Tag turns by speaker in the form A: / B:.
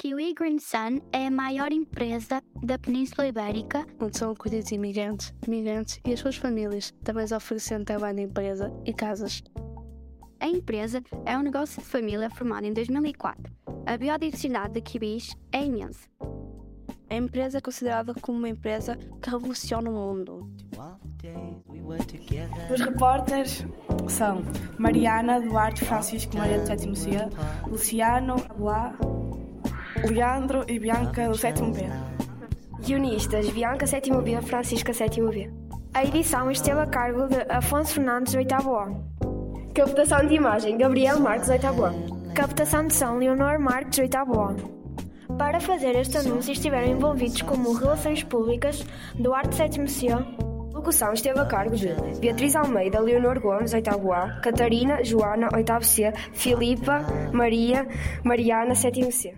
A: Kiwi Green Sun é a maior empresa da Península Ibérica,
B: onde são acolhidos imigrantes, migrantes e as suas famílias, também oferecendo trabalho na empresa e casas.
A: A empresa é um negócio de família formado em 2004. A biodiversidade de kiwis é imensa.
B: A empresa é considerada como uma empresa que revoluciona o mundo.
C: Os repórteres são Mariana Duarte Francisco Maria do Sétimo C, Luciano Aboá, Leandro e Bianca do Sétimo B.
D: Guionistas Bianca Sétimo B, Francisca Sétimo B.
E: A edição esteve a cargo de Afonso Fernandes, oitavo A.
D: Captação de imagem Gabriel Marques, oitavo A.
E: Captação de som Leonor Marques, oitavo A. Para fazer este anúncio estiveram envolvidos como Relações Públicas, Duarte Sétimo C,
D: locução esteve a cargo de Beatriz Almeida, Leonor Gomes, oitavo A, Catarina, Joana, oitavo C, Filipa, Maria, Mariana, sétimo C.